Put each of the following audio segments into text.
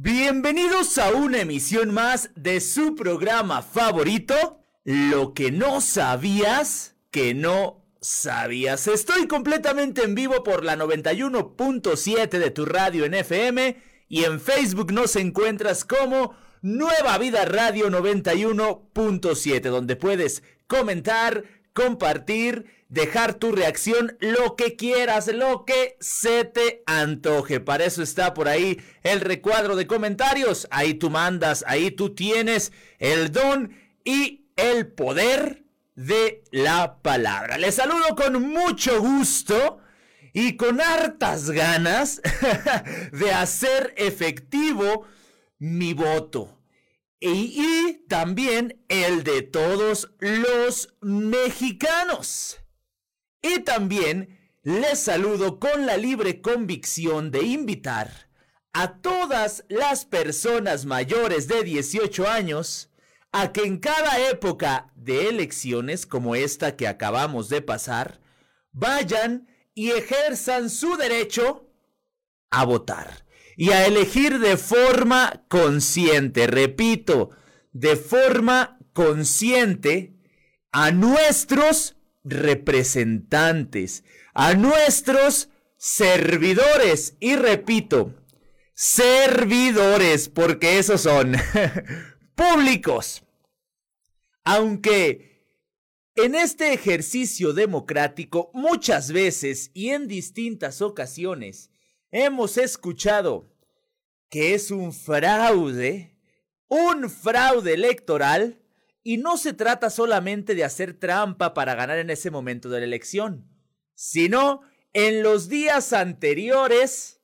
Bienvenidos a una emisión más de su programa favorito, Lo que no sabías que no sabías. Estoy completamente en vivo por la 91.7 de tu radio en FM y en Facebook nos encuentras como Nueva Vida Radio 91.7, donde puedes comentar, compartir, dejar tu reacción, lo que quieras, lo que se te antoje. Para eso está por ahí el recuadro de comentarios. Ahí tú mandas, ahí tú tienes el don y el poder de la palabra. Les saludo con mucho gusto y con hartas ganas de hacer efectivo mi voto. Y, también el de todos los mexicanos. Y también les saludo con la libre convicción de invitar a todas las personas mayores de 18 años a que en cada época de elecciones como esta que acabamos de pasar, vayan y ejerzan su derecho a votar y a elegir de forma consciente, repito, de forma consciente a nuestros representantes, a nuestros servidores. Y repito, servidores, porque esos son públicos. Aunque en este ejercicio democrático muchas veces y en distintas ocasiones hemos escuchado que es un fraude, un fraude electoral, y no se trata solamente de hacer trampa para ganar en ese momento de la elección, sino en los días anteriores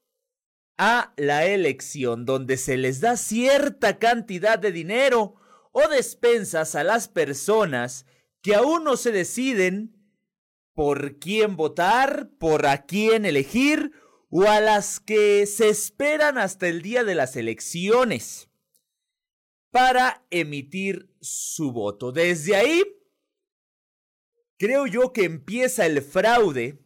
a la elección, donde se les da cierta cantidad de dinero o despensas a las personas que aún no se deciden por quién votar, por a quién elegir o a las que se esperan hasta el día de las elecciones para emitir su voto. Desde ahí, creo yo que empieza el fraude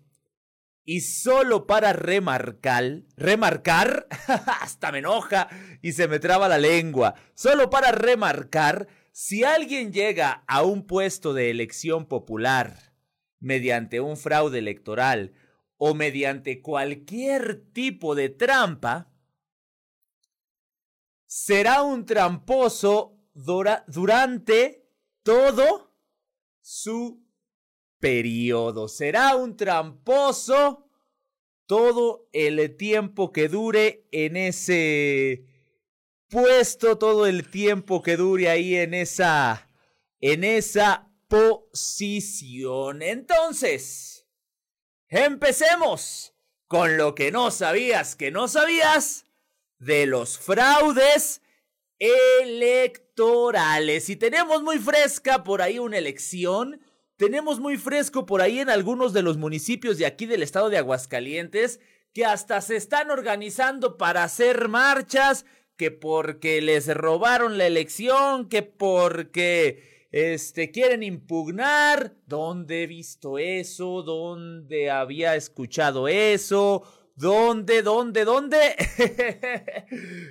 y solo para remarcar, remarcar, hasta me enoja y se me traba la lengua, solo para remarcar si alguien llega a un puesto de elección popular mediante un fraude electoral o mediante cualquier tipo de trampa, será un tramposo durante todo su periodo. Será un tramposo todo el tiempo que dure en ese puesto, todo el tiempo que dure ahí en esa en esa posición. Entonces, empecemos con lo que no sabías que no sabías de los fraudes electorales. Y tenemos muy fresca por ahí una elección. Tenemos muy fresco por ahí en algunos de los municipios de aquí del estado de Aguascalientes que hasta se están organizando para hacer marchas, que porque les robaron la elección, que porque este quieren impugnar. ¿Dónde he visto eso? ¿Dónde había escuchado eso? ¿Dónde, dónde, dónde?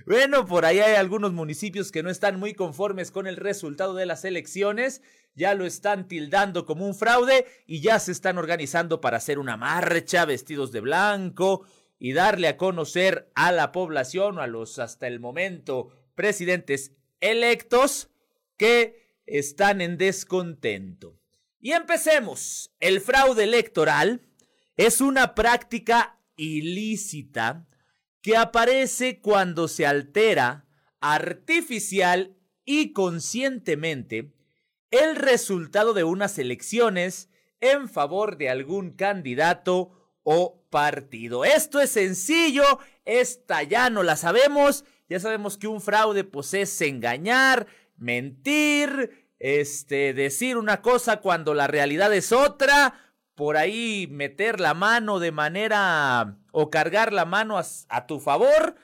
bueno, por ahí hay algunos municipios que no están muy conformes con el resultado de las elecciones, ya lo están tildando como un fraude y ya se están organizando para hacer una marcha vestidos de blanco y darle a conocer a la población o a los hasta el momento presidentes electos que están en descontento. Y empecemos. El fraude electoral es una práctica ilícita que aparece cuando se altera artificial y conscientemente el resultado de unas elecciones en favor de algún candidato o partido. Esto es sencillo, esta ya no la sabemos, ya sabemos que un fraude pues es engañar, mentir, este decir una cosa cuando la realidad es otra, por ahí meter la mano de manera o cargar la mano a, tu favor,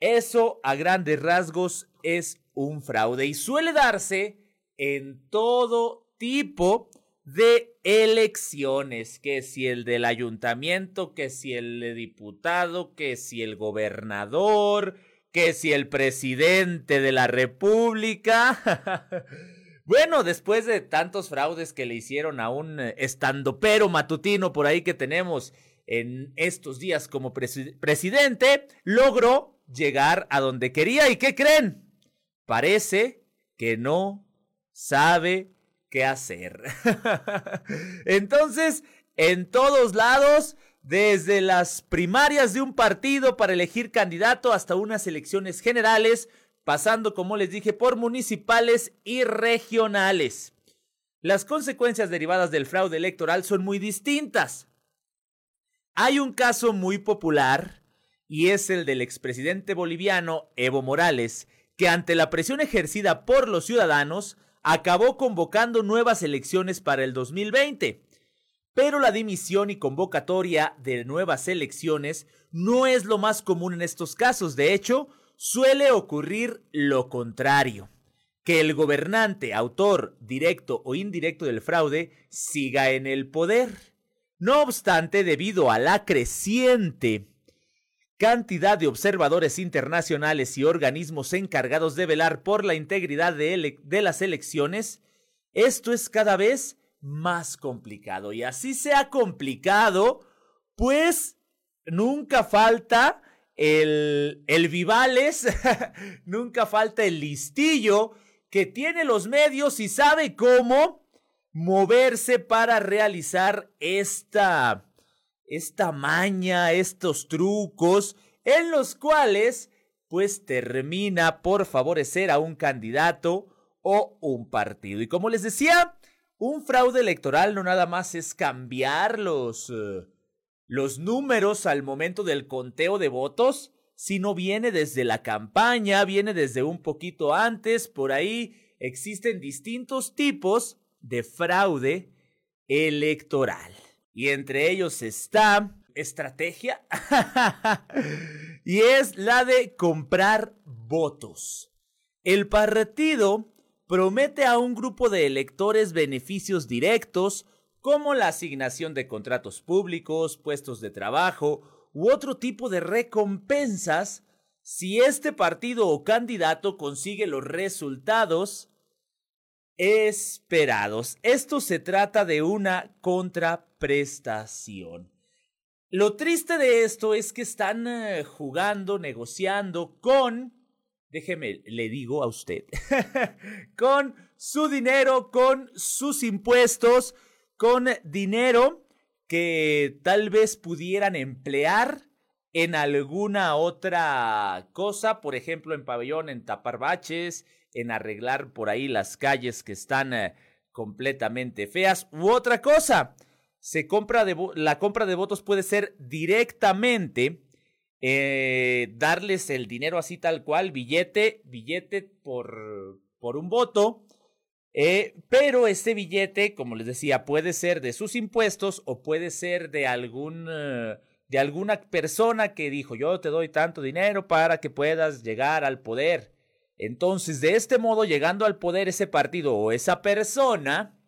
eso a grandes rasgos es un fraude y suele darse en todo tipo de elecciones, que si el del ayuntamiento, que si el de diputado, que si el gobernador, que si el presidente de la República... bueno, después de tantos fraudes que le hicieron a un eh, estandopero matutino por ahí que tenemos en estos días como presidente, logró llegar a donde quería. ¿Y qué creen? Parece que no sabe qué hacer. Entonces, en todos lados, desde las primarias de un partido para elegir candidato hasta unas elecciones generales, pasando, como les dije, por municipales y regionales. Las consecuencias derivadas del fraude electoral son muy distintas. Hay un caso muy popular y es el del expresidente boliviano Evo Morales, que ante la presión ejercida por los ciudadanos acabó convocando nuevas elecciones para el 2020. Pero la dimisión y convocatoria de nuevas elecciones no es lo más común en estos casos. De hecho, suele ocurrir lo contrario. Que el gobernante, autor directo o indirecto del fraude, siga en el poder. No obstante, debido a la creciente cantidad de observadores internacionales y organismos encargados de velar por la integridad de, las elecciones, esto es cada vez más complicado. Y así sea complicado, pues nunca falta el, el Vivales, nunca falta el listillo que tiene los medios y sabe cómo moverse para realizar esta esta maña, estos trucos, en los cuales pues termina por favorecer a un candidato o un partido. Y como les decía, un fraude electoral no nada más es cambiar los, eh, los números al momento del conteo de votos, sino viene desde la campaña, viene desde un poquito antes, por ahí existen distintos tipos de fraude electoral. Y entre ellos está estrategia. y es la de comprar votos. El partido promete a un grupo de electores beneficios directos como la asignación de contratos públicos, puestos de trabajo u otro tipo de recompensas si este partido o candidato consigue los resultados esperados. Esto se trata de una contraprestación. Lo triste de esto es que están eh, jugando, negociando con, déjeme, le digo a usted, con su dinero, con sus impuestos, con dinero que tal vez pudieran emplear en alguna otra cosa, por ejemplo, en pabellón, en tapar baches, en arreglar por ahí las calles que están eh, completamente feas u otra cosa. Se compra la compra de votos puede ser directamente eh, darles el dinero así tal cual, billete, billete por, por un voto. Eh, pero este billete, como les decía, puede ser de sus impuestos o puede ser de algún de alguna persona que dijo yo te doy tanto dinero para que puedas llegar al poder. Entonces, de este modo, llegando al poder ese partido o esa persona,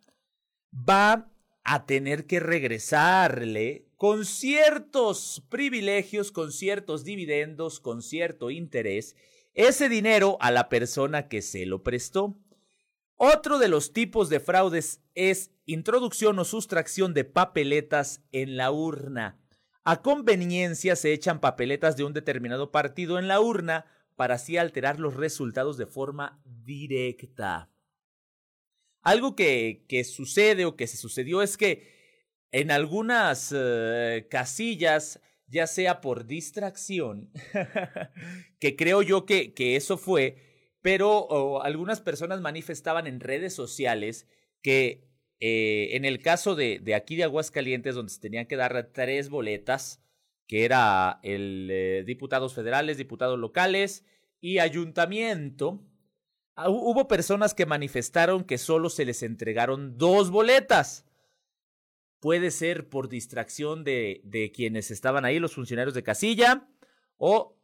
va a tener que regresarle con ciertos privilegios, con ciertos dividendos, con cierto interés, ese dinero a la persona que se lo prestó. Otro de los tipos de fraudes es introducción o sustracción de papeletas en la urna. A conveniencia se echan papeletas de un determinado partido en la urna para así alterar los resultados de forma directa. Algo que, sucede o que se sucedió es que en algunas eh, casillas, ya sea por distracción, que creo yo que eso fue, pero algunas personas manifestaban en redes sociales que eh, en el caso de, aquí de Aguascalientes, donde se tenían que dar tres boletas, que era el eh, diputados federales, diputados locales y ayuntamiento, ah, hubo personas que manifestaron que solo se les entregaron dos boletas. Puede ser por distracción de quienes estaban ahí, los funcionarios de casilla, o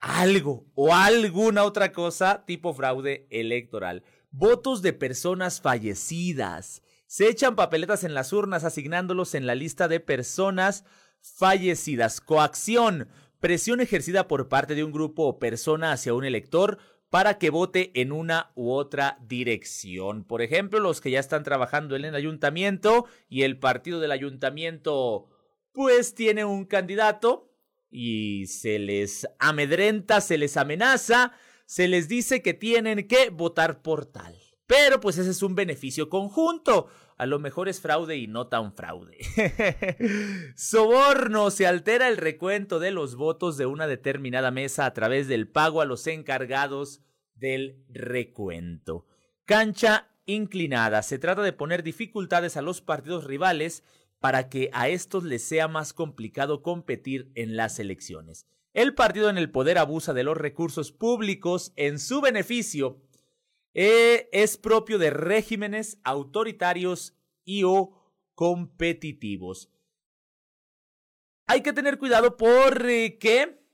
algo, o alguna otra cosa tipo fraude electoral. Votos de personas fallecidas. Se echan papeletas en las urnas asignándolos en la lista de personas fallecidas. Coacción. presión ejercida por parte de un grupo o persona hacia un elector para que vote en una u otra dirección. Por ejemplo, los que ya están trabajando en el ayuntamiento y el partido del ayuntamiento pues tiene un candidato y se les amedrenta, se les amenaza, se les dice que tienen que votar por tal. Pero pues ese es un beneficio conjunto. A lo mejor es fraude y no tan fraude. Soborno. Se altera el recuento de los votos de una determinada mesa a través del pago a los encargados del recuento. Cancha inclinada. Se trata de poner dificultades a los partidos rivales para que a estos les sea más complicado competir en las elecciones. El partido en el poder abusa de los recursos públicos en su beneficio eh, es propio de regímenes autoritarios y o competitivos. Hay que tener cuidado porque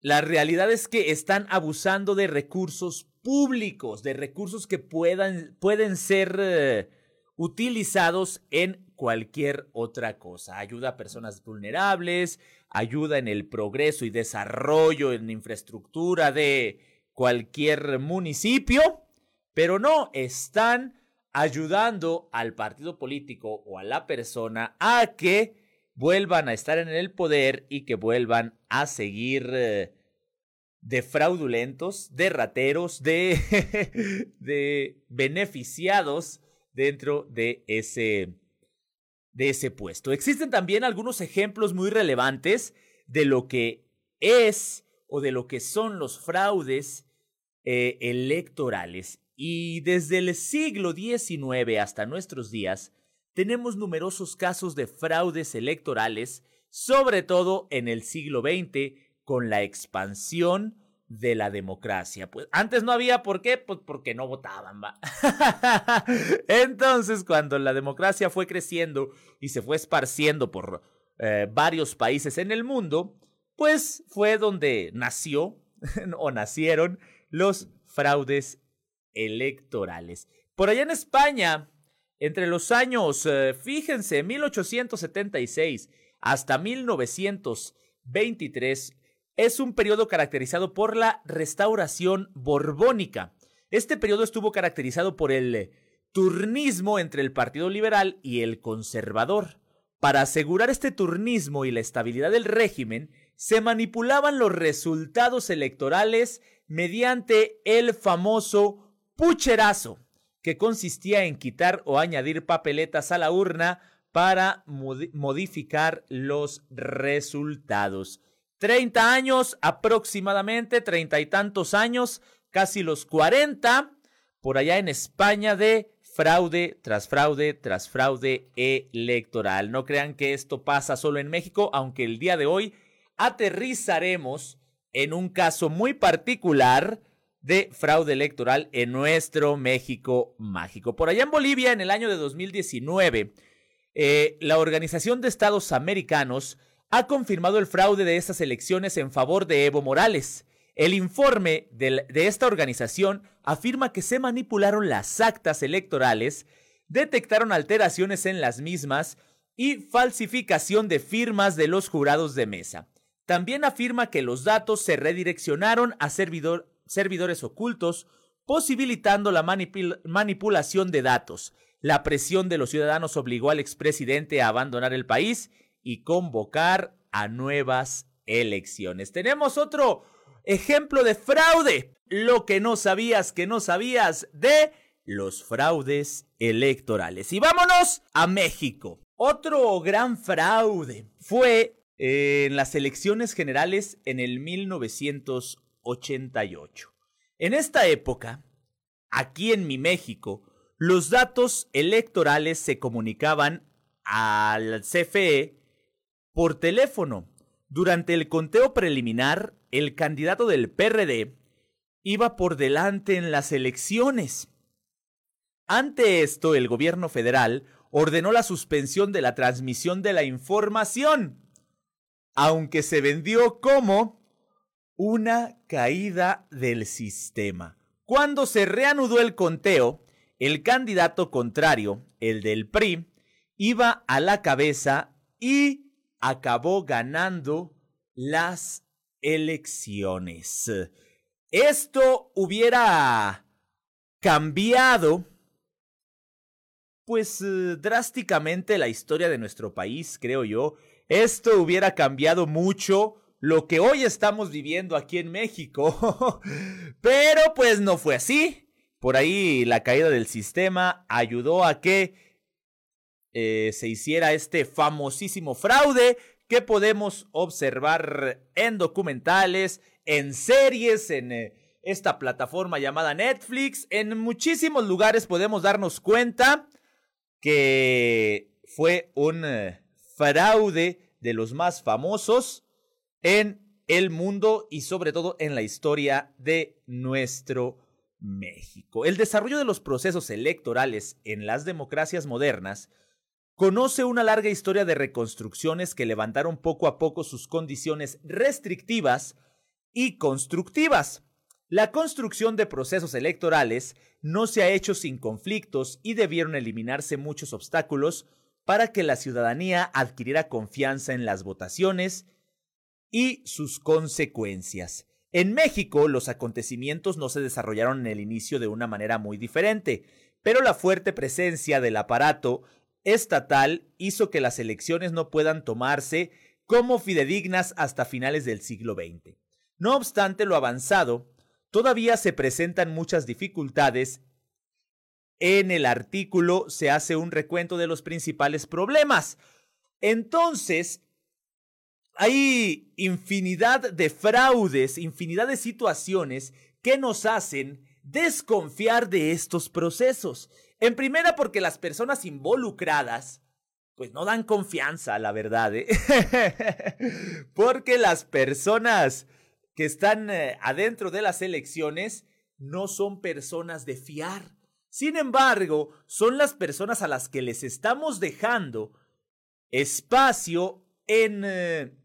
la realidad es que están abusando de recursos públicos, de recursos que puedan, pueden ser eh, utilizados en cualquier otra cosa. Ayuda a personas vulnerables, ayuda en el progreso y desarrollo en infraestructura de cualquier municipio, pero no están ayudando al partido político o a la persona a que vuelvan a estar en el poder y que vuelvan a seguir eh, de fraudulentos, de rateros, de, de beneficiados dentro de ese, de ese puesto. Existen también algunos ejemplos muy relevantes de lo que es o de lo que son los fraudes eh, electorales. Y desde el siglo XIX hasta nuestros días, tenemos numerosos casos de fraudes electorales, sobre todo en el siglo XX, con la expansión de la democracia. Pues antes no había, ¿por qué? Pues porque no votaban, va. Entonces, cuando la democracia fue creciendo y se fue esparciendo por eh, varios países en el mundo, pues fue donde nació o nacieron los fraudes electorales. Por allá en España, entre los años, eh, fíjense, 1876 hasta 1923, es un periodo caracterizado por la restauración borbónica. Este periodo estuvo caracterizado por el turnismo entre el Partido Liberal y el Conservador. Para asegurar este turnismo y la estabilidad del régimen, se manipulaban los resultados electorales mediante el famoso pucherazo, que consistía en quitar o añadir papeletas a la urna para modificar los resultados. Treinta años aproximadamente, treinta y tantos años, casi los cuarenta, por allá en España de fraude tras fraude tras fraude electoral. No crean que esto pasa solo en México, aunque el día de hoy aterrizaremos en un caso muy particular de fraude electoral en nuestro México mágico. Por allá en Bolivia, en el año de 2019, eh, la Organización de Estados Americanos ha confirmado el fraude de estas elecciones en favor de Evo Morales. El informe de, esta organización afirma que se manipularon las actas electorales, detectaron alteraciones en las mismas y falsificación de firmas de los jurados de mesa. También afirma que los datos se redireccionaron a servidores ocultos, posibilitando la manipulación de datos. La presión de los ciudadanos obligó al expresidente a abandonar el país y convocar a nuevas elecciones. Tenemos otro ejemplo de fraude. Lo que no sabías que no sabías de los fraudes electorales. Y vámonos a México. Otro gran fraude fue en las elecciones generales en el 1988. En esta época, aquí en mi México, los datos electorales se comunicaban al CFE por teléfono. Durante el conteo preliminar, el candidato del PRD iba por delante en las elecciones. Ante esto, el gobierno federal ordenó la suspensión de la transmisión de la información aunque se vendió como una caída del sistema. Cuando se reanudó el conteo, el candidato contrario, el del PRI, iba a la cabeza y acabó ganando las elecciones. Esto hubiera cambiado pues eh, drásticamente la historia de nuestro país, creo yo. Esto hubiera cambiado mucho lo que hoy estamos viviendo aquí en México. Pero pues no fue así. Por ahí la caída del sistema ayudó a que eh, se hiciera este famosísimo fraude que podemos observar en documentales, en series, en eh, esta plataforma llamada Netflix. En muchísimos lugares podemos darnos cuenta que fue un eh, fraude de los más famosos en el mundo y sobre todo en la historia de nuestro México. El desarrollo de los procesos electorales en las democracias modernas conoce una larga historia de reconstrucciones que levantaron poco a poco sus condiciones restrictivas y constructivas. La construcción de procesos electorales no se ha hecho sin conflictos y debieron eliminarse muchos obstáculos para que la ciudadanía adquiriera confianza en las votaciones y sus consecuencias. En México, los acontecimientos no se desarrollaron en el inicio de una manera muy diferente, pero la fuerte presencia del aparato estatal hizo que las elecciones no puedan tomarse como fidedignas hasta finales del siglo XX. No obstante lo avanzado, todavía se presentan muchas dificultades. En el artículo se hace un recuento de los principales problemas. Entonces, hay infinidad de fraudes, infinidad de situaciones que nos hacen desconfiar de estos procesos. En primera, porque las personas involucradas, pues no dan confianza, la verdad, ¿eh? porque las personas que están eh, adentro de las elecciones no son personas de fiar. Sin embargo, son las personas a las que les estamos dejando espacio en... Eh,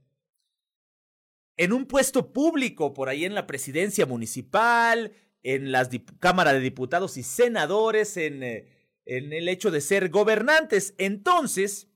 en un puesto público, por ahí en la presidencia municipal, en las Cámara de Diputados y Senadores, en, eh, en el hecho de ser gobernantes. Entonces,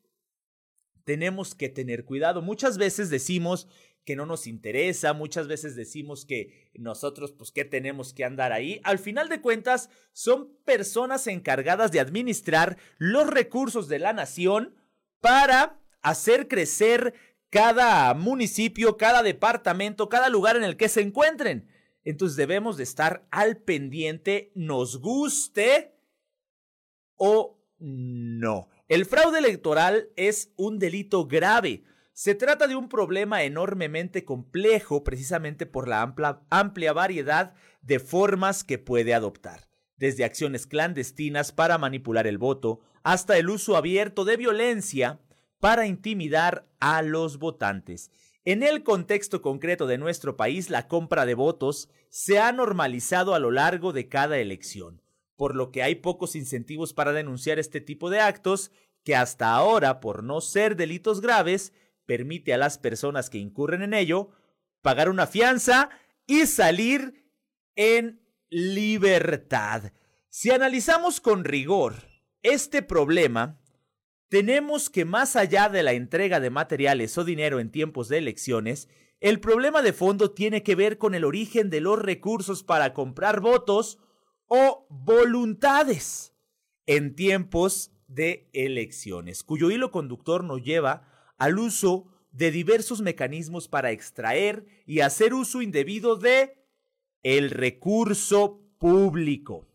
tenemos que tener cuidado. Muchas veces decimos que no nos interesa, muchas veces decimos que nosotros, pues, ¿qué tenemos que andar ahí? Al final de cuentas, son personas encargadas de administrar los recursos de la nación para hacer crecer cada municipio, cada departamento, cada lugar en el que se encuentren. Entonces debemos de estar al pendiente, nos guste o no. El fraude electoral es un delito grave. Se trata de un problema enormemente complejo precisamente por la amplia, amplia variedad de formas que puede adoptar, desde acciones clandestinas para manipular el voto hasta el uso abierto de violencia para intimidar a los votantes. En el contexto concreto de nuestro país, la compra de votos se ha normalizado a lo largo de cada elección, por lo que hay pocos incentivos para denunciar este tipo de actos que hasta ahora, por no ser delitos graves, permite a las personas que incurren en ello pagar una fianza y salir en libertad. Si analizamos con rigor este problema, tenemos que más allá de la entrega de materiales o dinero en tiempos de elecciones, el problema de fondo tiene que ver con el origen de los recursos para comprar votos o voluntades en tiempos de elecciones, cuyo hilo conductor nos lleva al uso de diversos mecanismos para extraer y hacer uso indebido de el recurso público.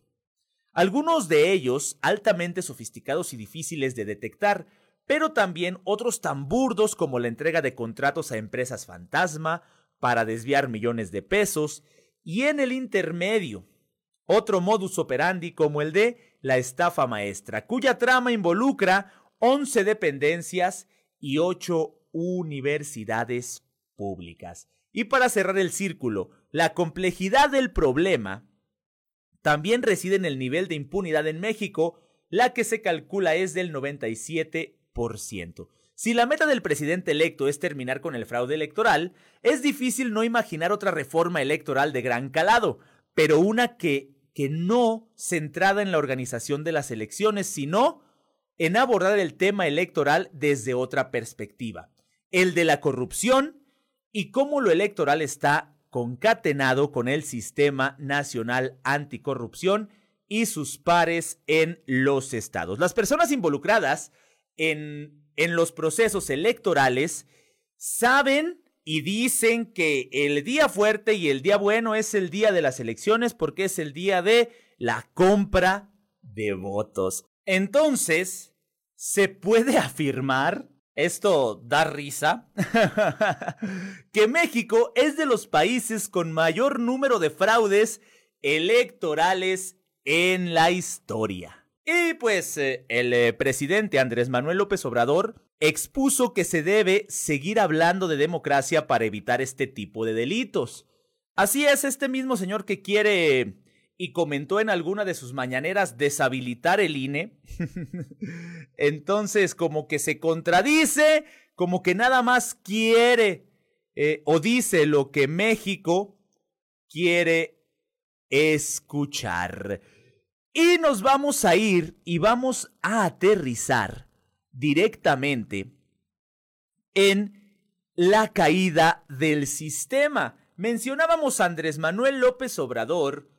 Algunos de ellos altamente sofisticados y difíciles de detectar, pero también otros tan burdos como la entrega de contratos a empresas fantasma para desviar millones de pesos, y en el intermedio, otro modus operandi como el de la estafa maestra, cuya trama involucra 11 dependencias y 8 universidades públicas. Y para cerrar el círculo, la complejidad del problema también reside en el nivel de impunidad en México, la que se calcula es del 97%. Si la meta del presidente electo es terminar con el fraude electoral, es difícil no imaginar otra reforma electoral de gran calado, pero una que, que no centrada en la organización de las elecciones, sino en abordar el tema electoral desde otra perspectiva, el de la corrupción y cómo lo electoral está concatenado con el Sistema Nacional Anticorrupción y sus pares en los estados. Las personas involucradas en, en los procesos electorales saben y dicen que el día fuerte y el día bueno es el día de las elecciones porque es el día de la compra de votos. Entonces, se puede afirmar, esto da risa, que México es de los países con mayor número de fraudes electorales en la historia. Y pues eh, el eh, presidente Andrés Manuel López Obrador expuso que se debe seguir hablando de democracia para evitar este tipo de delitos. Así es, este mismo señor que quiere y comentó en alguna de sus mañaneras deshabilitar el INE. Entonces, como que se contradice, como que nada más quiere eh, o dice lo que México quiere escuchar. Y nos vamos a ir y vamos a aterrizar directamente en la caída del sistema. Mencionábamos a Andrés Manuel López Obrador,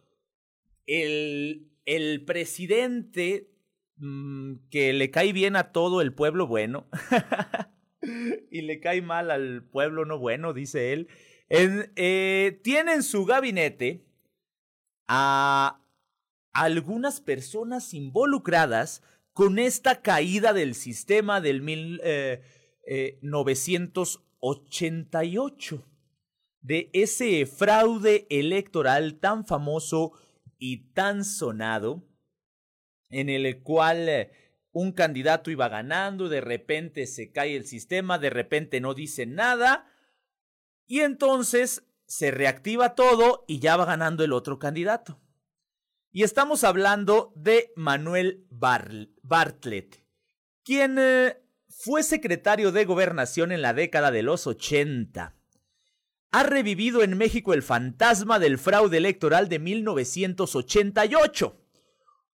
el, el presidente mm, que le cae bien a todo el pueblo bueno y le cae mal al pueblo no bueno, dice él. Eh, tiene en su gabinete a algunas personas involucradas con esta caída del sistema del 1988, eh, eh, de ese fraude electoral tan famoso y tan sonado, en el cual eh, un candidato iba ganando, de repente se cae el sistema, de repente no dice nada, y entonces se reactiva todo y ya va ganando el otro candidato. Y estamos hablando de Manuel Bartlett, quien eh, fue secretario de gobernación en la década de los 80. Ha revivido en México el fantasma del fraude electoral de 1988,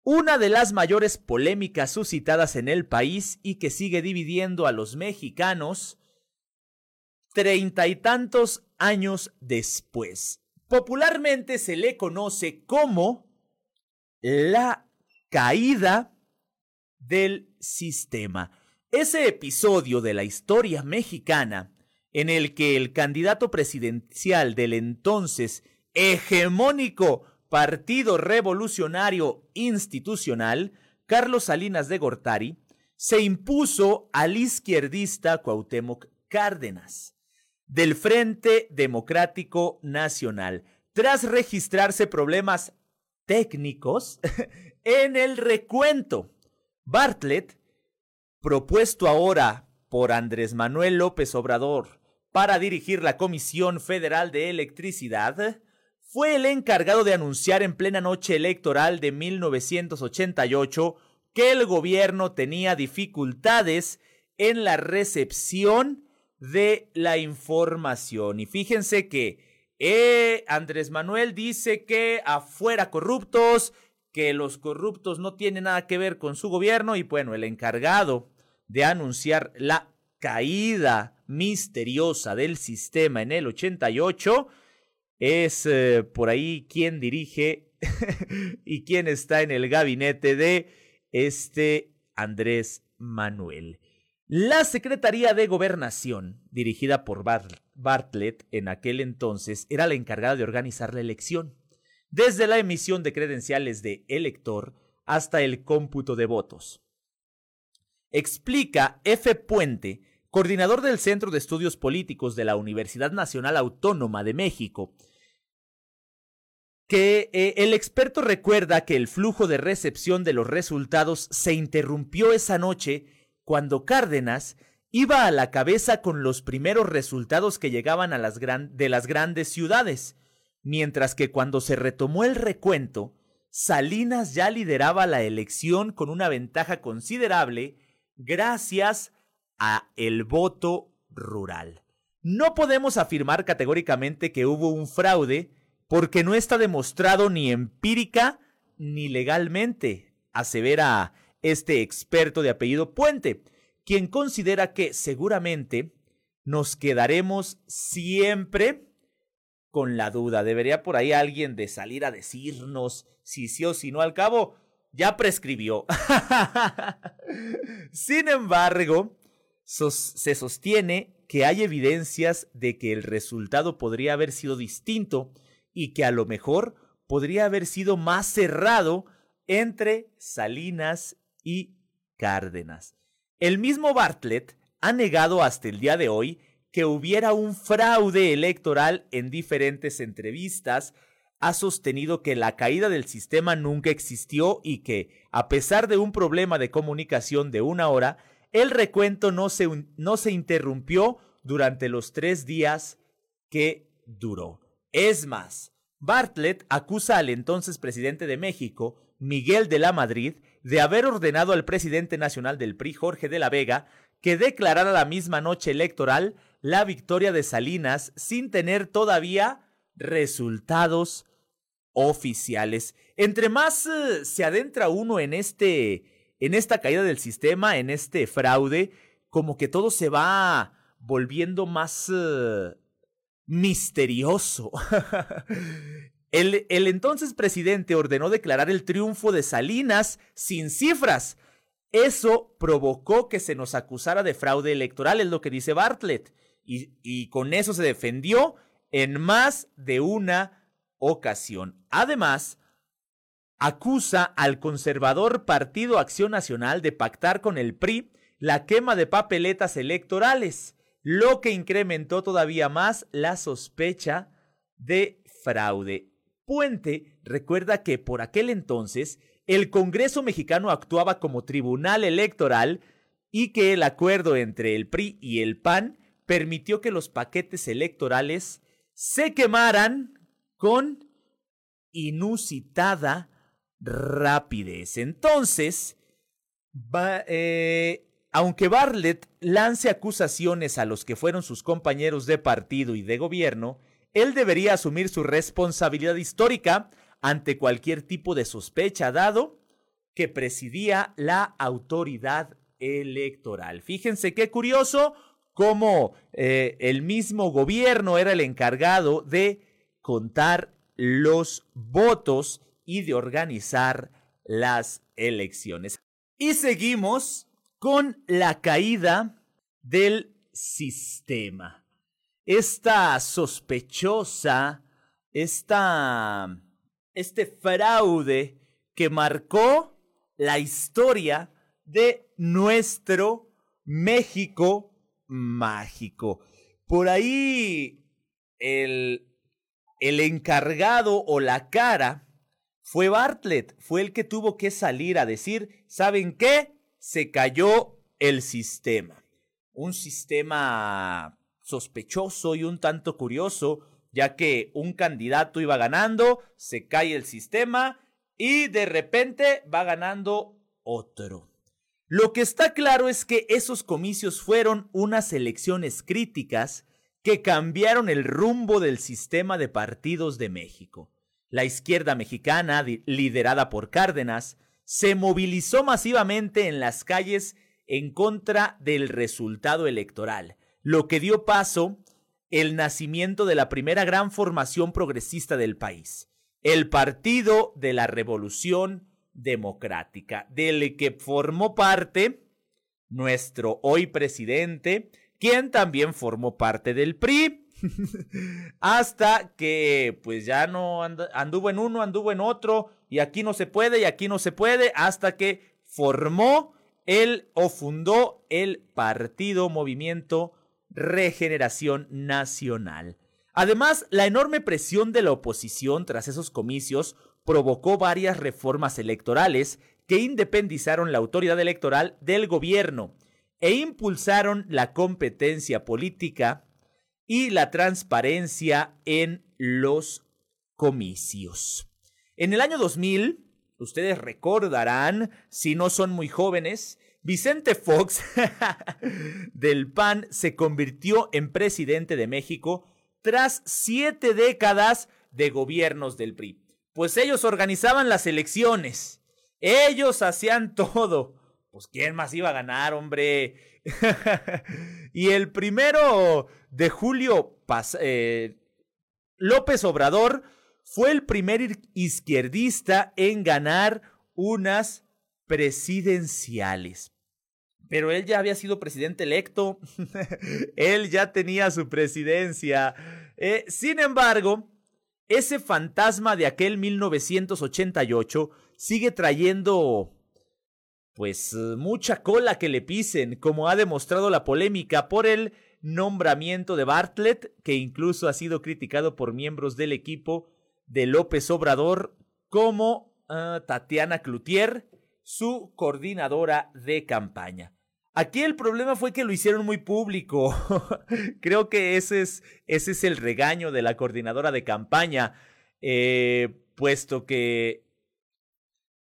una de las mayores polémicas suscitadas en el país y que sigue dividiendo a los mexicanos treinta y tantos años después. Popularmente se le conoce como la caída del sistema. Ese episodio de la historia mexicana en el que el candidato presidencial del entonces hegemónico Partido Revolucionario Institucional, Carlos Salinas de Gortari, se impuso al izquierdista Cuauhtémoc Cárdenas del Frente Democrático Nacional, tras registrarse problemas técnicos en el recuento. Bartlett, propuesto ahora por Andrés Manuel López Obrador para dirigir la Comisión Federal de Electricidad, fue el encargado de anunciar en plena noche electoral de 1988 que el gobierno tenía dificultades en la recepción de la información. Y fíjense que eh, Andrés Manuel dice que afuera corruptos, que los corruptos no tienen nada que ver con su gobierno y bueno, el encargado de anunciar la caída misteriosa del sistema en el 88 es eh, por ahí quien dirige y quien está en el gabinete de este Andrés Manuel. La Secretaría de Gobernación, dirigida por Bartlett en aquel entonces, era la encargada de organizar la elección, desde la emisión de credenciales de elector hasta el cómputo de votos. Explica F. Puente, coordinador del Centro de Estudios Políticos de la Universidad Nacional Autónoma de México, que eh, el experto recuerda que el flujo de recepción de los resultados se interrumpió esa noche cuando Cárdenas iba a la cabeza con los primeros resultados que llegaban de las grandes ciudades, mientras que cuando se retomó el recuento, Salinas ya lideraba la elección con una ventaja considerable gracias a el voto rural. No podemos afirmar categóricamente que hubo un fraude porque no está demostrado ni empírica ni legalmente, asevera este experto de apellido Puente, quien considera que seguramente nos quedaremos siempre con la duda. Debería por ahí alguien de salir a decirnos si sí o si no. Al cabo, ya prescribió. Sin embargo, se sostiene que hay evidencias de que el resultado podría haber sido distinto y que a lo mejor podría haber sido más cerrado entre Salinas y Cárdenas. El mismo Bartlett ha negado hasta el día de hoy que hubiera un fraude electoral en diferentes entrevistas, ha sostenido que la caída del sistema nunca existió y que, a pesar de un problema de comunicación de una hora, el recuento no se, no se interrumpió durante los tres días que duró. Es más, Bartlett acusa al entonces presidente de México, Miguel de la Madrid, de haber ordenado al presidente nacional del PRI, Jorge de la Vega, que declarara la misma noche electoral la victoria de Salinas sin tener todavía resultados oficiales. Entre más eh, se adentra uno en este en esta caída del sistema, en este fraude, como que todo se va volviendo más uh, misterioso. el, entonces presidente ordenó declarar el triunfo de Salinas sin cifras. Eso provocó que se nos acusara de fraude electoral, es lo que dice Bartlett. Y, con eso se defendió en más de una ocasión. Además, acusa al conservador Partido Acción Nacional de pactar con el PRI la quema de papeletas electorales, lo que incrementó todavía más la sospecha de fraude. Puente recuerda que por aquel entonces el Congreso mexicano actuaba como tribunal electoral y que el acuerdo entre el PRI y el PAN permitió que los paquetes electorales se quemaran con inusitada rapidez. Entonces, eh, aunque Bartlett lance acusaciones a los que fueron sus compañeros de partido y de gobierno, él debería asumir su responsabilidad histórica ante cualquier tipo de sospecha dado que presidía la autoridad electoral. Fíjense qué curioso cómo eh, el mismo gobierno era el encargado de contar los votos y de organizar las elecciones. Y seguimos con la caída del sistema. Esta sospechosa, esta, este fraude que marcó la historia de nuestro México mágico. Por ahí el, el encargado o la cara fue Bartlett, fue el que tuvo que salir a decir, ¿saben qué? Se cayó el sistema. Un sistema sospechoso y un tanto curioso, ya que un candidato iba ganando, se cae el sistema y de repente va ganando otro. Lo que está claro es que esos comicios fueron unas elecciones críticas que cambiaron el rumbo del sistema de partidos de México. La izquierda mexicana, liderada por Cárdenas, se movilizó masivamente en las calles en contra del resultado electoral, lo que dio paso el nacimiento de la primera gran formación progresista del país, el Partido de la Revolución Democrática, del que formó parte nuestro hoy presidente, quien también formó parte del PRI, Hasta que pues ya no anduvo en uno, anduvo en otro, y aquí no se puede, y aquí no se puede, hasta que formó el o fundó el Partido Movimiento Regeneración Nacional. Además, la enorme presión de la oposición tras esos comicios provocó varias reformas electorales que independizaron la autoridad electoral del gobierno e impulsaron la competencia política y la transparencia en los comicios. En el año 2000, ustedes recordarán, si no son muy jóvenes, Vicente Fox del PAN se convirtió en presidente de México tras siete décadas de gobiernos del PRI. Pues ellos organizaban las elecciones, ellos hacían todo, pues ¿quién más iba a ganar, hombre? y el primero de julio, eh, López Obrador fue el primer izquierdista en ganar unas presidenciales. Pero él ya había sido presidente electo, él ya tenía su presidencia. Eh, sin embargo, ese fantasma de aquel 1988 sigue trayendo pues mucha cola que le pisen, como ha demostrado la polémica por el nombramiento de Bartlett, que incluso ha sido criticado por miembros del equipo de López Obrador, como ah, Tatiana Cloutier, su coordinadora de campaña. Aquí el problema fue que lo hicieron muy público. Creo que ese es, ese es el regaño de la coordinadora de campaña, eh, puesto que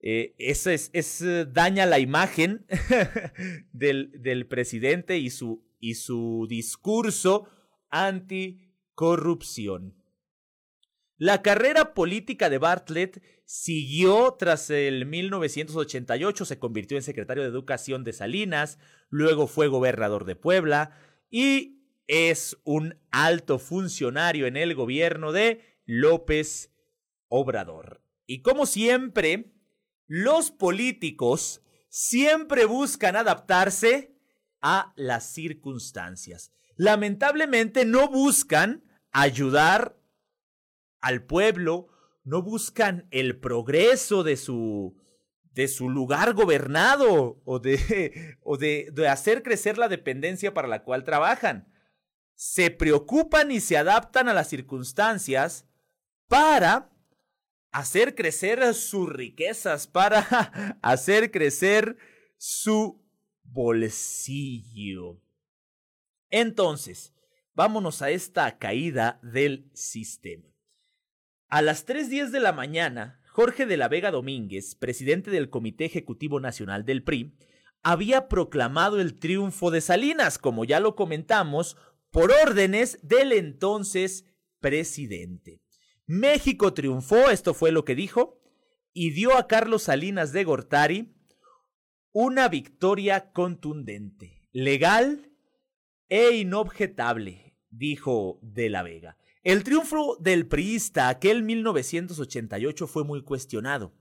eh, eso es, es, eh, daña la imagen del, del, presidente y su, y su discurso anticorrupción. La carrera política de Bartlett siguió tras el 1988, se convirtió en secretario de Educación de Salinas, luego fue gobernador de Puebla y es un alto funcionario en el gobierno de López Obrador. Y como siempre, los políticos siempre buscan adaptarse a las circunstancias. Lamentablemente no buscan ayudar al pueblo, no buscan el progreso de su de su lugar gobernado o de o de, de hacer crecer la dependencia para la cual trabajan. Se preocupan y se adaptan a las circunstancias para hacer crecer sus riquezas, para hacer crecer su bolsillo. Entonces, vámonos a esta caída del sistema. A las 3.10 de la mañana, Jorge de la Vega Domínguez, presidente del Comité Ejecutivo Nacional del PRI, había proclamado el triunfo de Salinas, como ya lo comentamos, por órdenes del entonces presidente. México triunfó, esto fue lo que dijo, y dio a Carlos Salinas de Gortari una victoria contundente, legal e inobjetable, dijo de la Vega. El triunfo del priista aquel 1988 fue muy cuestionado.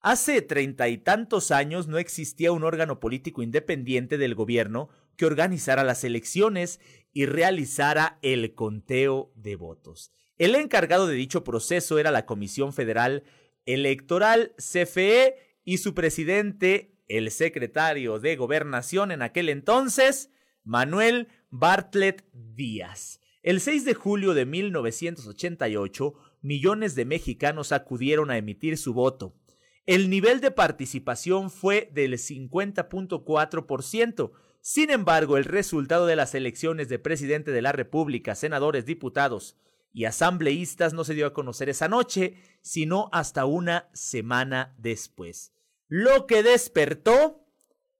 Hace treinta y tantos años no existía un órgano político independiente del gobierno que organizara las elecciones y realizara el conteo de votos. El encargado de dicho proceso era la Comisión Federal Electoral CFE y su presidente, el secretario de Gobernación en aquel entonces, Manuel Bartlett Díaz. El 6 de julio de 1988, millones de mexicanos acudieron a emitir su voto. El nivel de participación fue del 50.4%. Sin embargo, el resultado de las elecciones de presidente de la República, senadores, diputados, y asambleístas no se dio a conocer esa noche, sino hasta una semana después, lo que despertó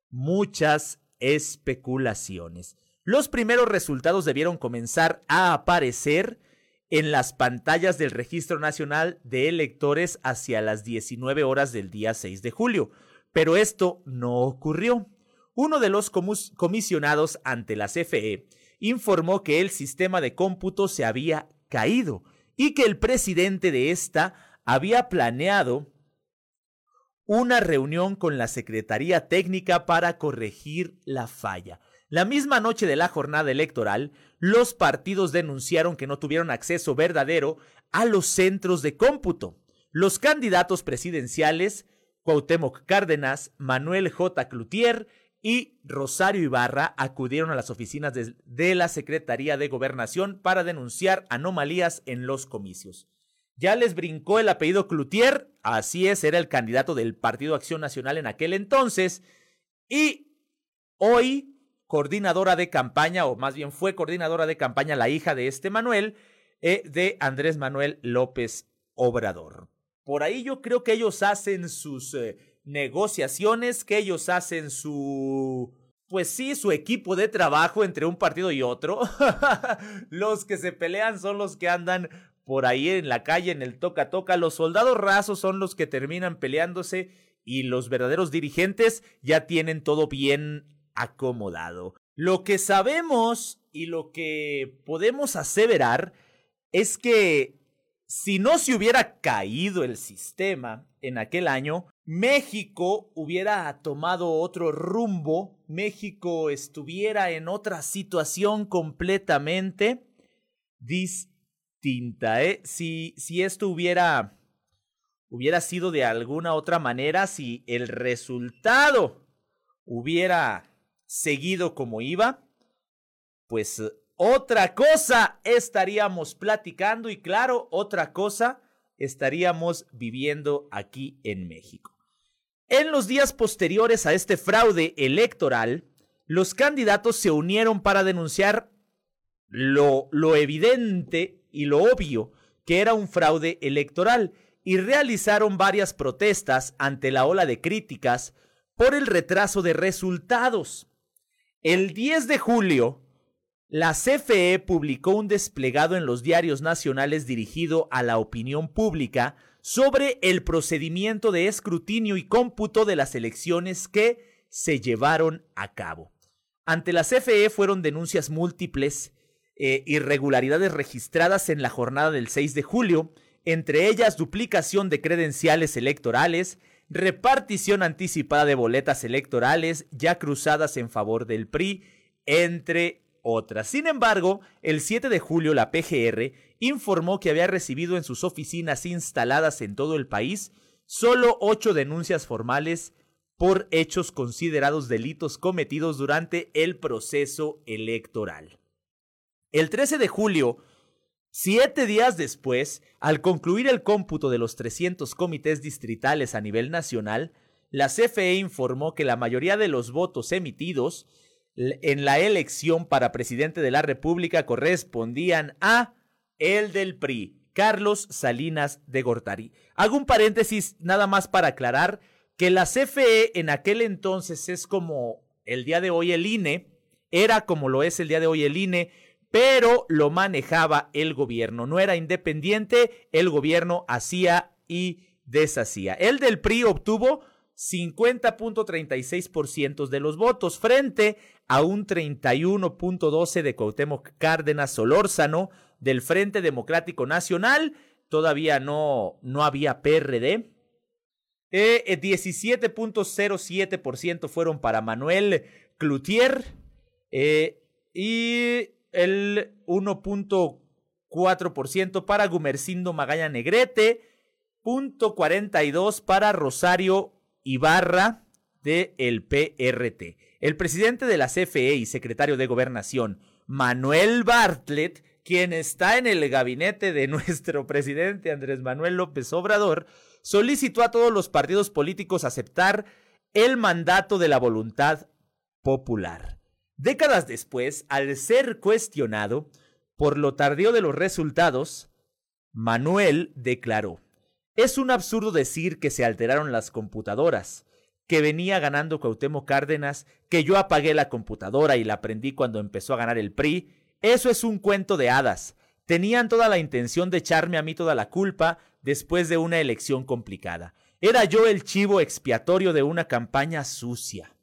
muchas especulaciones. Los primeros resultados debieron comenzar a aparecer en las pantallas del Registro Nacional de Electores hacia las 19 horas del día 6 de julio, pero esto no ocurrió. Uno de los comisionados ante la CFE informó que el sistema de cómputo se había caído y que el presidente de esta había planeado una reunión con la Secretaría Técnica para corregir la falla. La misma noche de la jornada electoral, los partidos denunciaron que no tuvieron acceso verdadero a los centros de cómputo. Los candidatos presidenciales, Cuauhtémoc Cárdenas, Manuel J. Cloutier y Rosario Ibarra acudieron a las oficinas de, la Secretaría de Gobernación para denunciar anomalías en los comicios. Ya les brincó el apellido Cloutier, así es, era el candidato del Partido Acción Nacional en aquel entonces, y hoy coordinadora de campaña, o más bien fue coordinadora de campaña la hija de este Manuel, eh, de Andrés Manuel López Obrador. Por ahí yo creo que ellos hacen sus eh, negociaciones que ellos hacen su pues sí, su equipo de trabajo entre un partido y otro. los que se pelean son los que andan por ahí en la calle, en el toca-toca. Los soldados rasos son los que terminan peleándose y los verdaderos dirigentes ya tienen todo bien acomodado. Lo que sabemos y lo que podemos aseverar es que si no se hubiera caído el sistema en aquel año, México hubiera tomado otro rumbo, México estuviera en otra situación completamente distinta. ¿eh? Si, si esto hubiera hubiera sido de alguna otra manera si el resultado hubiera seguido como iba, pues otra cosa estaríamos platicando y claro, otra cosa estaríamos viviendo aquí en México. En los días posteriores a este fraude electoral, los candidatos se unieron para denunciar lo, evidente y lo obvio que era un fraude electoral y realizaron varias protestas ante la ola de críticas por el retraso de resultados. El 10 de julio, la CFE publicó un desplegado en los diarios nacionales dirigido a la opinión pública sobre el procedimiento de escrutinio y cómputo de las elecciones que se llevaron a cabo. Ante la CFE fueron denuncias múltiples, eh, irregularidades registradas en la jornada del 6 de julio, entre ellas duplicación de credenciales electorales, repartición anticipada de boletas electorales ya cruzadas en favor del PRI, entre Sin embargo, el 7 de julio la PGR informó que había recibido en sus oficinas instaladas en todo el país solo ocho denuncias formales por hechos considerados delitos cometidos durante el proceso electoral. El 13 de julio, Siete días después, al concluir el cómputo de los 300 comités distritales a nivel nacional, la CFE informó que la mayoría de los votos emitidos en la elección para presidente de la República correspondían a el del PRI, Carlos Salinas de Gortari. Hago un paréntesis nada más para aclarar que la CFE en aquel entonces es como el día de hoy el INE, era como lo es el día de hoy el INE, pero lo manejaba el gobierno. No era independiente, el gobierno hacía y deshacía. El del PRI obtuvo 50.36% de los votos frente a un 31.12 de Cuauhtémoc Cárdenas Solórzano del Frente Democrático Nacional. Todavía no, no había PRD. 17.07% eh, fueron para Manuel Cloutier. Eh, y el 1.4% para Gumercindo Magaña Negrete, 0.42 para Rosario Ibarra de el PRT. El presidente de la CFE y secretario de Gobernación, Manuel Bartlett, quien está en el gabinete de nuestro presidente Andrés Manuel López Obrador, solicitó a todos los partidos políticos aceptar el mandato de la voluntad popular. Décadas después, al ser cuestionado por lo tardío de los resultados, Manuel declaró, es un absurdo decir que se alteraron las computadoras, que venía ganando Cuauhtémoc Cárdenas, que yo apagué la computadora y la prendí cuando empezó a ganar el PRI, eso es un cuento de hadas. Tenían toda la intención de echarme a mí toda la culpa después de una elección complicada. Era yo el chivo expiatorio de una campaña sucia.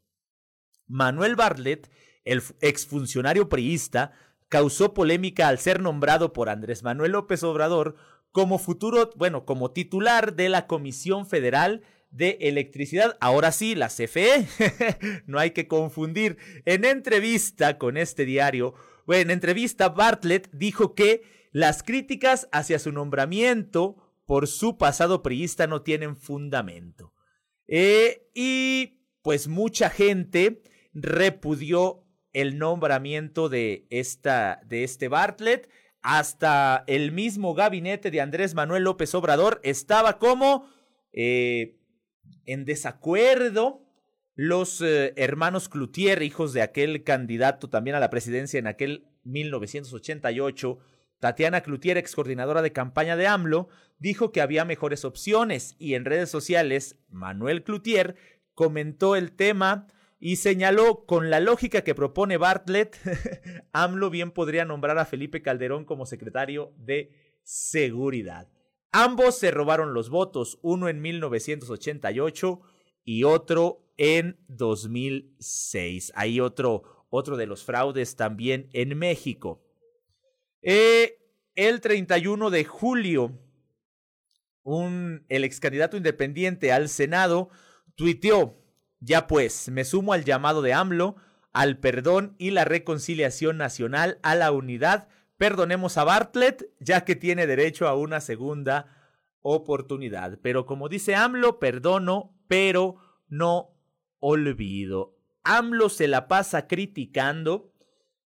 Manuel Bartlett el exfuncionario priista, causó polémica al ser nombrado por Andrés Manuel López Obrador como futuro, bueno, como titular de la Comisión Federal de Electricidad. Ahora sí, la CFE. no hay que confundir. En entrevista con este diario, bueno, en entrevista, Bartlett dijo que las críticas hacia su nombramiento por su pasado priista no tienen fundamento. Eh, y pues mucha gente repudió el nombramiento de, esta, de este Bartlett. Hasta el mismo gabinete de Andrés Manuel López Obrador estaba como eh, en desacuerdo. Los eh, hermanos Cloutier, hijos de aquel candidato también a la presidencia en aquel 1988, Tatiana Cloutier, ex coordinadora de campaña de AMLO, dijo que había mejores opciones y en redes sociales Manuel Cloutier comentó el tema y señaló con la lógica que propone Bartlett, AMLO bien podría nombrar a Felipe Calderón como secretario de Seguridad. Ambos se robaron los votos, uno en 1988 y otro en 2006. Hay otro, otro de los fraudes también en México. Eh, el 31 de julio, un, el ex candidato independiente al Senado tuiteó, ya pues, me sumo al llamado de AMLO, al perdón y la reconciliación nacional, a la unidad. Perdonemos a Bartlett, ya que tiene derecho a una segunda oportunidad. Pero como dice AMLO, perdono, pero no olvido. AMLO se la pasa criticando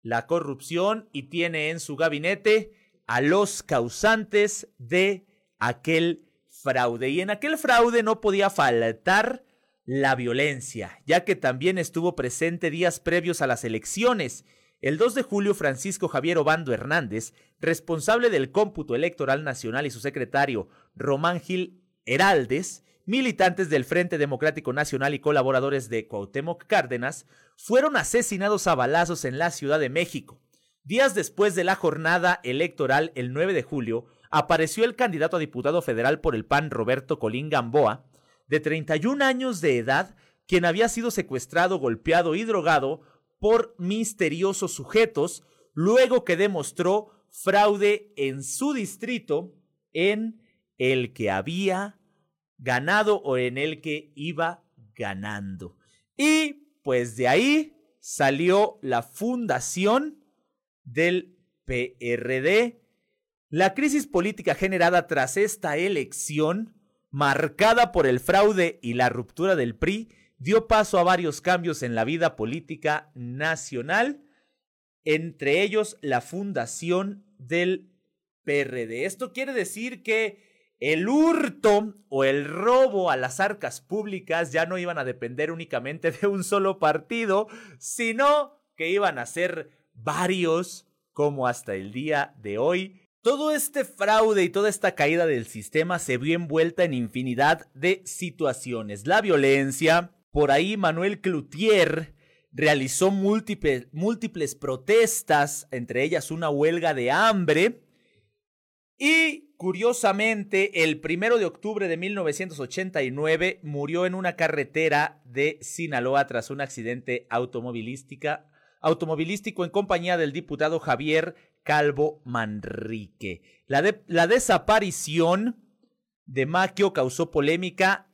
la corrupción y tiene en su gabinete a los causantes de aquel fraude. Y en aquel fraude no podía faltar la violencia, ya que también estuvo presente días previos a las elecciones. El 2 de julio, Francisco Javier Obando Hernández, responsable del cómputo electoral nacional y su secretario, Román Gil Heraldes, militantes del Frente Democrático Nacional y colaboradores de Cuauhtémoc Cárdenas fueron asesinados a balazos en la Ciudad de México. Días después de la jornada electoral, el 9 de julio, apareció el candidato a diputado federal por el PAN Roberto Colín Gamboa, de 31 años de edad, quien había sido secuestrado, golpeado y drogado por misteriosos sujetos, luego que demostró fraude en su distrito en el que había ganado o en el que iba ganando. Y pues de ahí salió la fundación del PRD. La crisis política generada tras esta elección, marcada por el fraude y la ruptura del PRI, dio paso a varios cambios en la vida política nacional, entre ellos la fundación del PRD. Esto quiere decir que el hurto o el robo a las arcas públicas ya no iban a depender únicamente de un solo partido, sino que iban a ser varios como hasta el día de hoy. Todo este fraude y toda esta caída del sistema se vio envuelta en infinidad de situaciones. La violencia, por ahí Manuel Cloutier realizó múltiples, protestas, entre ellas una huelga de hambre, y curiosamente, el primero de octubre de 1989 murió en una carretera de Sinaloa tras un accidente automovilístico en compañía del diputado Javier Calvo Manrique. La, desaparición de Maquio causó polémica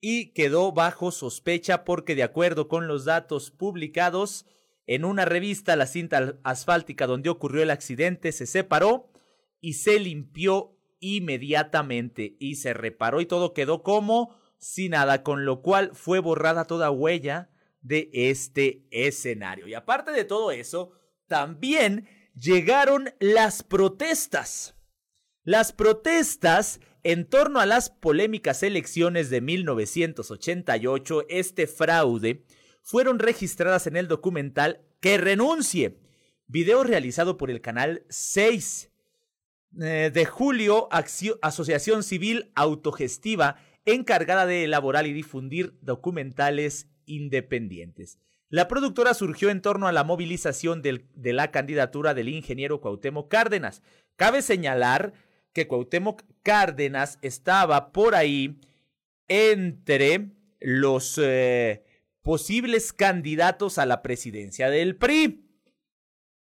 y quedó bajo sospecha porque de acuerdo con los datos publicados en una revista, la cinta asfáltica donde ocurrió el accidente se separó y se limpió inmediatamente y se reparó y todo quedó como si nada, con lo cual fue borrada toda huella de este escenario. Y aparte de todo eso, también llegaron las protestas. Las protestas en torno a las polémicas elecciones de 1988, este fraude, fueron registradas en el documental Que renuncie, video realizado por el canal 6 eh, de julio, Asociación Civil Autogestiva encargada de elaborar y difundir documentales independientes. La productora surgió en torno a la movilización de la candidatura del ingeniero Cuauhtémoc Cárdenas. Cabe señalar que Cuauhtémoc Cárdenas estaba por ahí entre los eh, posibles candidatos a la presidencia del PRI.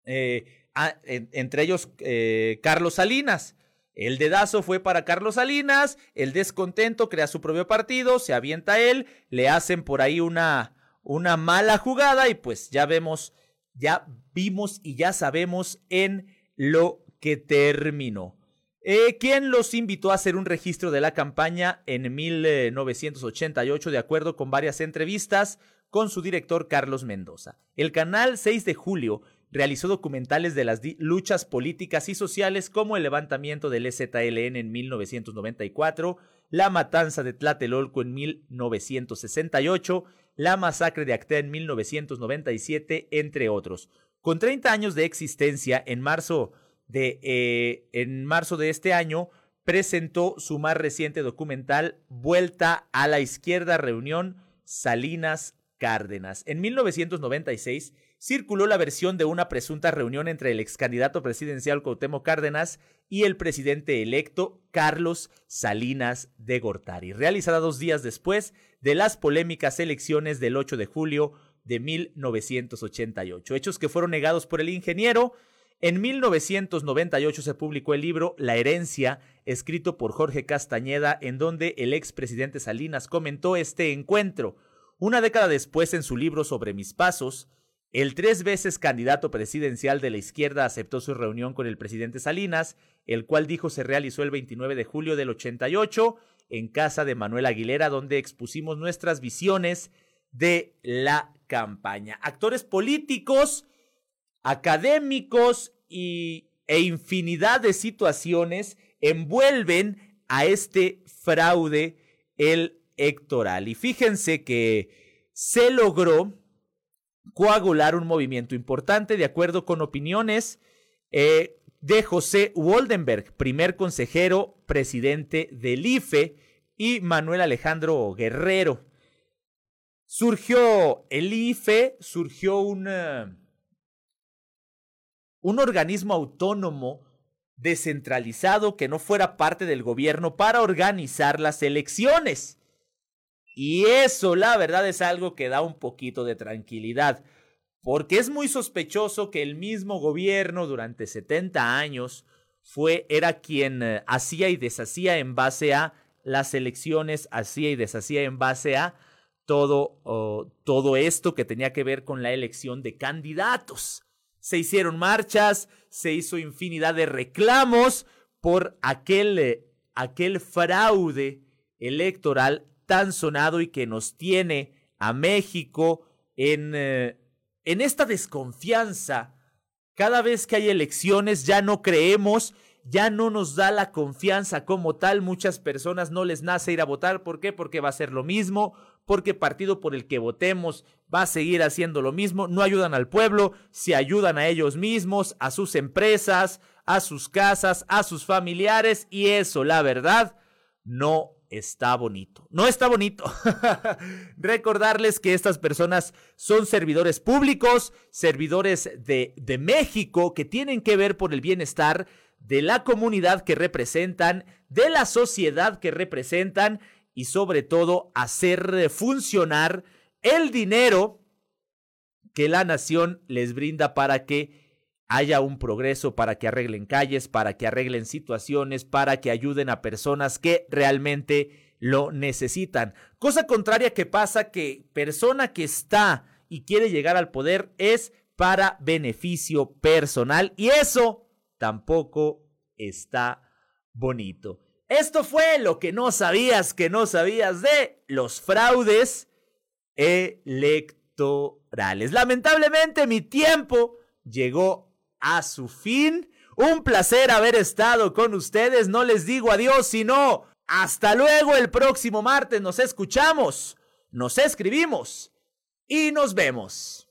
Eh, entre ellos eh, Carlos Salinas. El dedazo fue para Carlos Salinas, el descontento crea su propio partido, se avienta él, le hacen por ahí una, una mala jugada y pues ya vemos, ya vimos y ya sabemos en lo que terminó. Eh, ¿Quién los invitó a hacer un registro de la campaña en 1988 de acuerdo con varias entrevistas con su director Carlos Mendoza? El canal 6 de julio realizó documentales de las luchas políticas y sociales como el levantamiento del EZLN en 1994, la matanza de Tlatelolco en 1968, la masacre de Actea en 1997, entre otros. Con 30 años de existencia, en marzo de, eh, en marzo de este año, presentó su más reciente documental Vuelta a la Izquierda Reunión Salinas Cárdenas. En 1996 circuló la versión de una presunta reunión entre el ex candidato presidencial Cuauhtémoc Cárdenas y el presidente electo Carlos Salinas de Gortari, realizada dos días después de las polémicas elecciones del 8 de julio de 1988, hechos que fueron negados por el ingeniero. En 1998 se publicó el libro La herencia, escrito por Jorge Castañeda, en donde el expresidente Salinas comentó este encuentro. Una década después, en su libro sobre mis pasos, el tres veces candidato presidencial de la izquierda aceptó su reunión con el presidente Salinas, el cual dijo se realizó el 29 de julio del 88 en casa de Manuel Aguilera, donde expusimos nuestras visiones de la campaña. Actores políticos, académicos y, e infinidad de situaciones envuelven a este fraude electoral. Y fíjense que se logró coagular un movimiento importante de acuerdo con opiniones eh, de José Woldenberg, primer consejero presidente del IFE, y Manuel Alejandro Guerrero. Surgió el IFE, surgió un, un organismo autónomo descentralizado que no fuera parte del gobierno para organizar las elecciones. Y eso, la verdad, es algo que da un poquito de tranquilidad, porque es muy sospechoso que el mismo gobierno durante 70 años fue, era quien eh, hacía y deshacía en base a las elecciones, hacía y deshacía en base a todo, todo esto que tenía que ver con la elección de candidatos. Se hicieron marchas, se hizo infinidad de reclamos por aquel, eh, aquel fraude electoral tan sonado y que nos tiene a México en, eh, en esta desconfianza. Cada vez que hay elecciones ya no creemos, ya no nos da la confianza como tal. Muchas personas no les nace ir a votar. ¿Por qué? Porque va a ser lo mismo, porque partido por el que votemos va a seguir haciendo lo mismo. No ayudan al pueblo, se ayudan a ellos mismos, a sus empresas, a sus casas, a sus familiares y eso, la verdad, no está bonito. No está bonito. Recordarles que estas personas son servidores públicos, servidores de, México, que tienen que ver por el bienestar de la comunidad que representan, de la sociedad que representan y sobre todo hacer funcionar el dinero que la nación les brinda para que haya un progreso para que arreglen calles, para que arreglen situaciones, para que ayuden a personas que realmente lo necesitan. Cosa contraria que pasa que persona que está y quiere llegar al poder es para beneficio personal y eso tampoco está bonito. Esto fue lo que no sabías que no sabías de los fraudes electorales. Lamentablemente mi tiempo llegó a su fin. Un placer haber estado con ustedes. No les digo adiós, sino hasta luego el próximo martes. Nos escuchamos, nos escribimos y nos vemos.